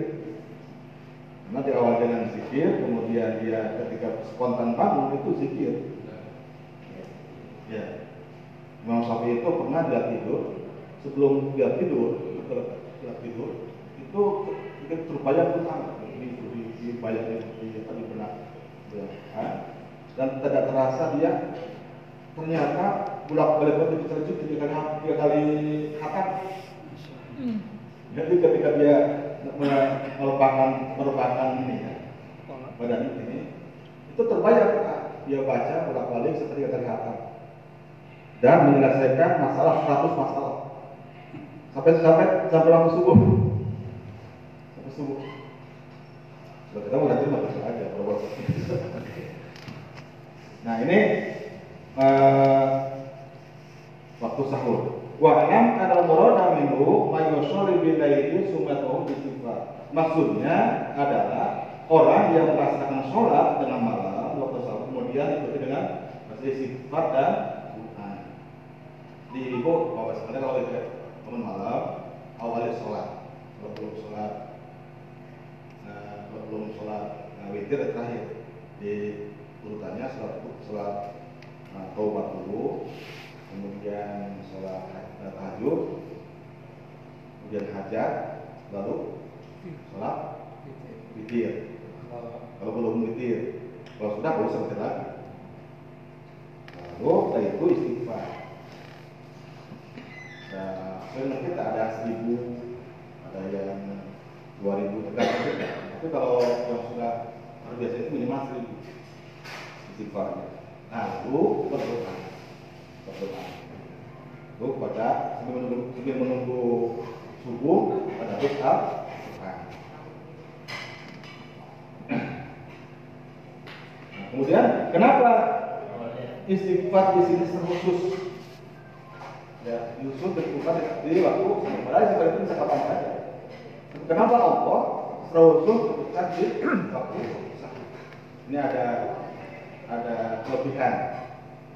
Karena di awal dengan zikir kemudian dia ketika spontan bangun itu zikir. Ya. Imam Syafi'i itu pernah dia tidur? Sebelum dia tidur setelah dia tidur itu dia terbayang utang di di di bayang di di, apa, di benak. Ya, dan tidak terasa dia ternyata bulak balik itu terjun tiga kali tiga kali khatam jadi ketika dia merupakan merupakan ini ya, badan ini itu terbayang dia baca bolak balik setelah kali khatam dan menyelesaikan masalah 100 masalah sampai sampai sampai waktu subuh. Sampai subuh. Kalau kita mau nanti bisa aja kalau nah ini uh, waktu sahur. Wa enam kadal murada minhu mayusolli bilaili sumatahu bisifat maksudnya adalah orang yang melaksanakan sholat dengan malam waktu sahur kemudian ikuti dengan sifat dan di ibu bahwa sebenarnya kalau itu bangun malam awalnya sholat. Kalau belum sholat nah, kalau belum sholat nah, witir terakhir. Di urutannya sholat sholat nah, taubat dulu kemudian sholat nah, tahajud kemudian hajat lalu sholat witir. kalau belum witir kalau sudah boleh seperti lagi. Lalu setelah itu istighfar. Nah, film kita ada seribu, ada yang dua ribu tergantung Tapi kalau yang sudah terbiasa itu minimal seribu. Istighfarnya. Nah, lu berdoa, berdoa. Lu pada sambil menunggu, sambil menunggu subuh pada doa Nah, kemudian kenapa? Istighfar di sini terkhusus ya Yusuf berbuka di waktu padahal seperti itu bisa kapan saja kenapa Allah Rasul berbuka di waktu ini ada ada kelebihan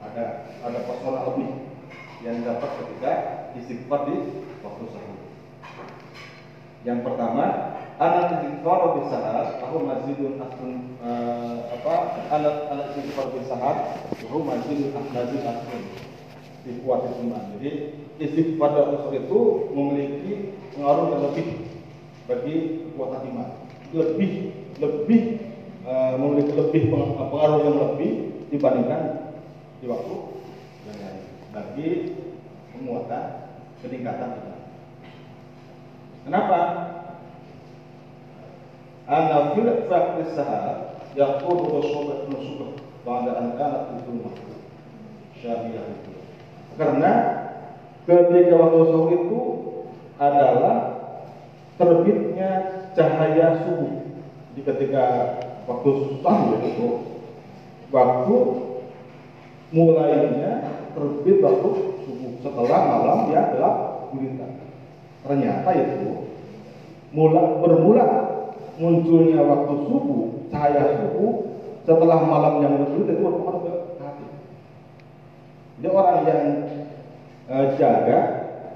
ada ada pesona lebih yang dapat ketika istighfar di waktu sahur yang pertama anak istighfar di saat aku masjidun asun uh, apa anak anak istighfar di saat aku masjid asun di kuat iman. Jadi istighfar dan usul itu memiliki pengaruh yang lebih bagi kekuatan iman. Lebih lebih uh, memiliki lebih pengaruh yang lebih dibandingkan di waktu bagi penguatan peningkatan iman. Kenapa? Anna fil faqri sahar yaqudu rasulullah nusubah ba'da an kanat syahiyah itu karena ketika waktu itu adalah terbitnya cahaya subuh. Jadi ketika waktu sahur itu waktu mulainya terbit waktu subuh setelah malam dia gelap gulita. Ternyata itu mula bermula munculnya waktu subuh, cahaya subuh setelah malam yang bergulita itu hati. Jadi orang yang eh, jaga,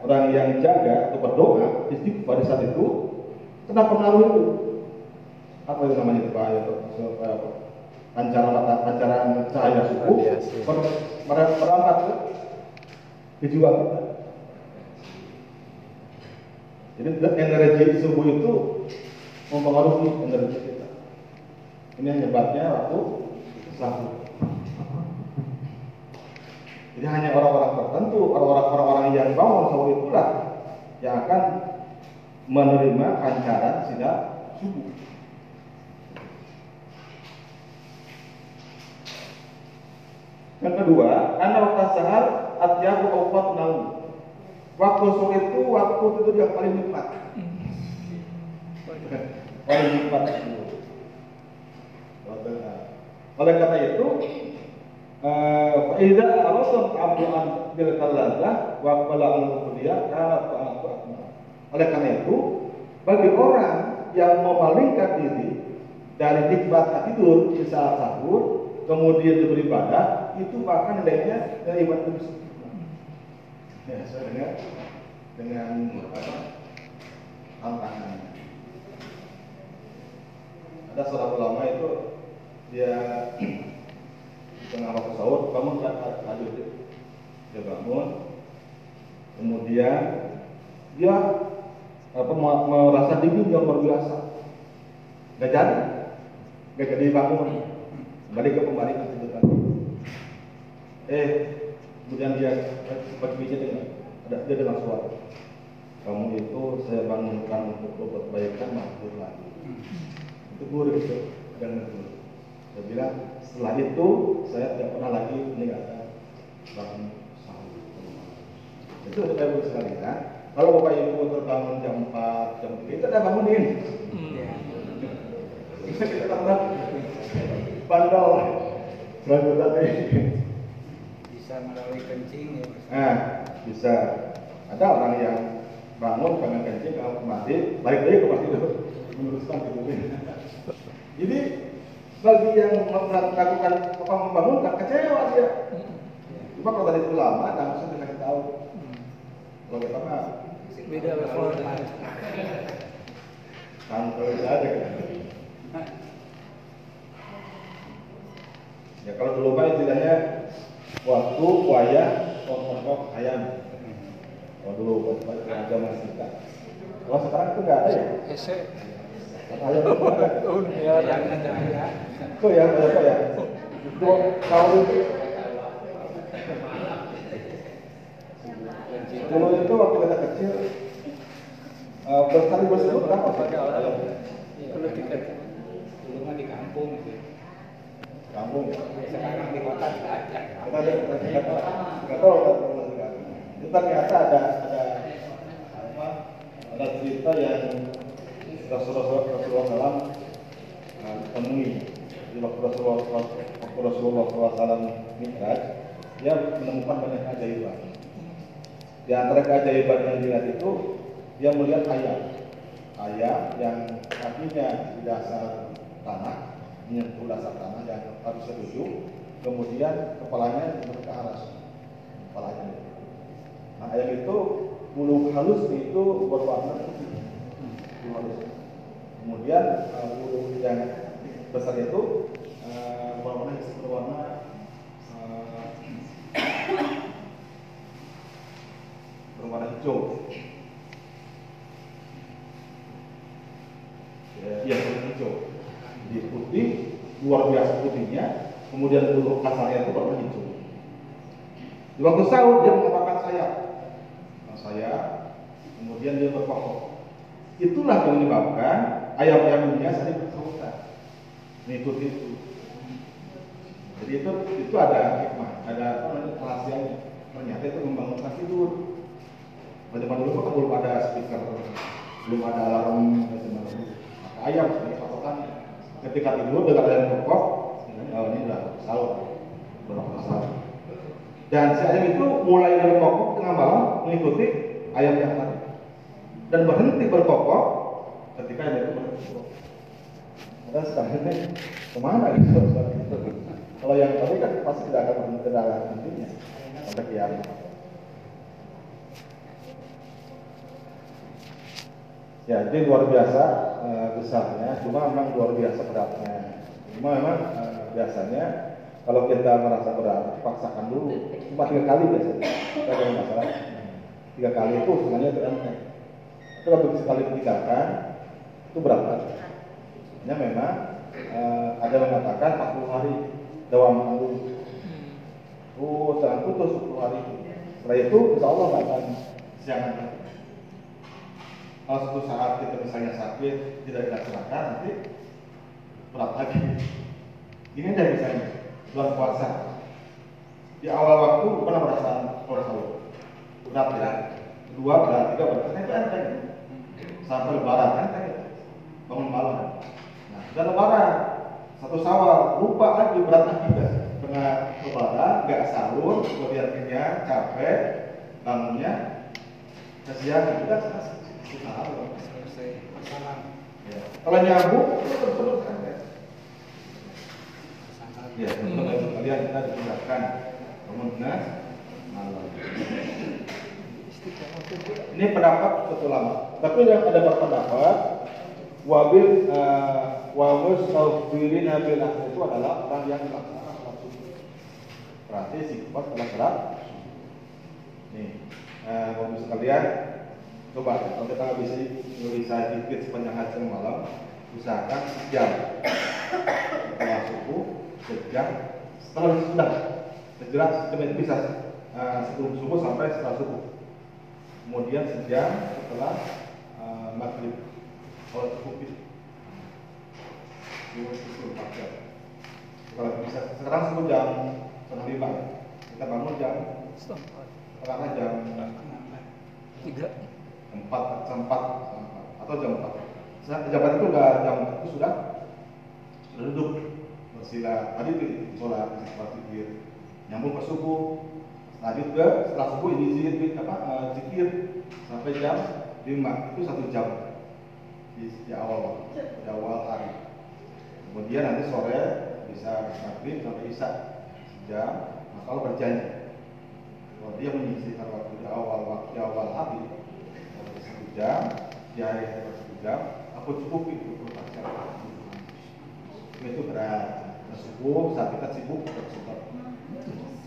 orang yang jaga atau berdoa istighfar pada saat itu kena pengaruh itu. Apa itu namanya itu Pak? Itu, eh, pancaran pancaran cahaya subuh Radiasi. ber- mer- merambat ke, ke jiwa kita. Jadi energi subuh itu mempengaruhi energi kita. Ini yang hebatnya waktu sahur. Jadi hanya orang-orang tertentu, orang-orang yang bangun sahur itulah yang akan menerima pancaran sinar subuh. Yang kedua, anak sahar atyabu awqat naum. Waktu sore itu waktu tidur yang paling nikmat. paling nikmat. Oleh karena itu, Faidah Rasul Abdu'an bil Kalazah wa qala al-Qudiyah kanat ta'atu akmal. Oleh karena itu, bagi orang yang memalingkan diri dari nikmat tidur di saat sahur, kemudian beribadah, itu bahkan nilainya dari ibadah itu. Ya, sesuai dengan dengan apa? tantangannya. Ada seorang ulama itu dia di tengah waktu sahur bangun ada dia bangun kemudian dia apa me- merasa dingin yang luar biasa. Nggak jadi. Nggak jadi bangun kembali ke pembalikan tidur lagi eh kemudian dia sempat bicara dengan ada dia dengan suara. Kamu itu saya bangunkan untuk berbuat kebaikan makhluk lagi. Itu guru itu dan guru saya bilang setelah itu saya tidak pernah lagi meninggalkan bangun sahur itu untuk ibu sekalian kalau bapak ibu terbangun jam 4 jam 3 itu ada bangunin kita kita tambah bandel bandel tadi Bisa melalui kencing ya. Nah, bisa. Ada orang yang bangun pengen kencing kalau mandi, balik lagi ke tidur, meneruskan tidurnya. Jadi bagi yang melakukan apa membangunkan kecewa dia. Cuma kalau tadi itu lama, langsung dikasih tahu. Kalau kita mah Beda level. santai saja kan. Ya kalau dulu kan istilahnya waktu wayah pokok ayam. Kalau dulu waktu agama kita. Kalau sekarang itu nggak ada ya. Ese. Ayam itu ada. Ya yang ada ya. Itu ya, apa ya? Itu tahu Dulu itu waktu kita kecil eh, berkali bersebut berapa alat. ayam? Kalau tiket dulu mah di kampung gitu. Kampung. Ya, Sekarang di kota nggak ada. Kita ada nggak tahu nggak tahu sekarang. Itu ternyata ada ada apa? Ada cerita yang Rasulullah Rasulullah uh, temui di waktu Rasulullah waktu Rasulullah SAW mikraj, dia menemukan banyak keajaiban. Di antara keajaiban yang dilihat itu, dia melihat ayam, ayam yang kakinya di dasar tanah, menyentuh dasar tanah yang harusnya duduk, kemudian kepalanya ke atas, kepalanya. Nah ayam itu bulu halus itu berwarna putih, halus. Kemudian uh, bulu yang besar itu uh, berwarna berwarna uh, berwarna hijau. Ya, berwarna hijau. Jadi putih, luar biasa putihnya, kemudian bulu kasarnya itu berwarna hijau. Di waktu sahur dia mengepakkan sayap. Nah, sayap, kemudian dia berkokok. Itulah yang menyebabkan ayam-ayam dunia saling bersahutan. Mengikut itu. Jadi itu itu ada hikmah, ada apa rahasianya. Ternyata itu membangunkan tidur. Pada zaman dulu kan belum ada speaker, belum ada alarm dan sebagainya. Maka ayam sebagai patokannya. Ketika tidur dengan ayam berkok, oh ini udah sahur, berapa sahur. Dan si ayam itu mulai berkokok tengah malam mengikuti ayam yang tadi. Dan berhenti berkokok ketika ayam itu berhenti. Dan sekarang ini ke mana gitu? Kalau yang tadi kan pasti tidak akan berhenti tidak akan hentinya sampai kiamat. Ya, jadi luar biasa eh, besarnya, cuma memang luar biasa beratnya. Cuma memang eh, biasanya kalau kita merasa berat, paksakan dulu. Cuma tiga kali biasanya. Kita ada masalah. Tiga kali itu sebenarnya itu enteng. Tapi kalau sekali meninggalkan, itu berat banget. Hanya memang eh, ada yang mengatakan 40 hari dawam dulu. Oh, jangan putus 10 hari. Setelah itu, insya Allah akan siangan. Kalau suatu saat kita misalnya sakit, tidak dilaksanakan, nanti berat lagi. Ini aja misalnya, bulan puasa. Di awal waktu bukan merasa kalau sahur. Berat ya. Kedua berat, tiga berat. Itu enteng. Sampai lebaran enteng. Bangun malam. Nah, sudah lebaran. Satu sawal, lupa lagi berat lagi guys. Tengah lebaran, nggak sahur, kemudian kenyang, capek, bangunnya, kesian, kita selesai. selesai masalah Ya. Kalau nyambung, itu terus-terus kan ya. Ya, teman-teman kalian kita bangun tengah malam. Ini pendapat lama. Tapi yang ada berpendapat wabil uh, wamus saufirin nabil itu adalah orang yang melaksanakan sholat. Berarti sifat adalah berat. Nih, uh, bapak sekalian, coba kalau kita nggak bisa bisa dikit sepanjang hari malam, usahakan sejam. Setelah subuh, sejam. Setelah sudah jelas itu bisa uh, sebelum subuh sampai setelah subuh. Kemudian sejam setelah uh, maghrib. Kalau cukup itu kalau bisa sekarang subuh jam setengah lima. Kita bangun jam karena jam tiga empat jam empat. Atau jam empat. Jam empat itu udah jam empat itu sudah? Sudah duduk. Bersila tadi di sholat istighfar zikir. Nyambung ke subuh. Lanjut ke setelah subuh ini zikir apa eh, zikir. Sampai jam lima. Itu satu jam. Di, di awal di awal hari. Kemudian nanti sore bisa maghrib sampai isya. Jam nah kalau berjanji. Kalau dia menyisihkan waktu di awal waktu di awal hari jam di hari yang jam aku cukupi itu jam itu berat. Nah, saat kita sibuk kita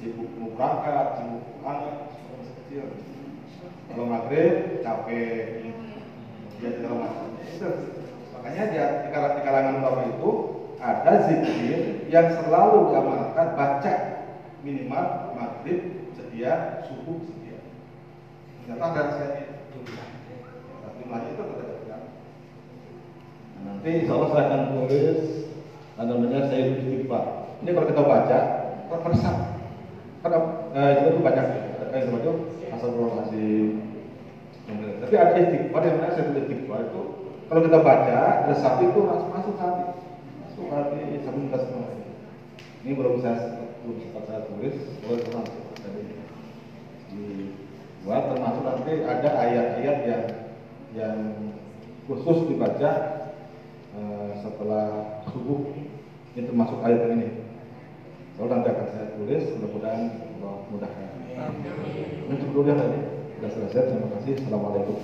sibuk mau berangkat sibuk anak masih kecil. Kalau maghrib capek. Dia macam itu. Makanya dia di kalangan, di kalangan ulama itu ada zikir yang selalu diamalkan baca minimal maghrib sedia subuh sedia. Ternyata ada rasanya tapi jumlahnya itu tidak Nah, nanti insya Allah saya akan tulis namanya saya istighfar ini kalau kita baca kita meresap karena eh, itu banyak eh, itu astagfirullahaladzim tapi ada istighfar yang namanya saya istighfar itu kalau kita baca resap itu masuk hati masuk hati sampai kita semua. Ini belum saya belum sempat saya tulis boleh nanti jadi dibuat termasuk nanti ada ayat-ayat yang yang khusus dibaca eh, setelah subuh ini termasuk ayat ini. Kalau nanti akan saya tulis mudah-mudahan Allah mudahkan. Ini cukup dulu ya tadi sudah selesai terima kasih. Assalamualaikum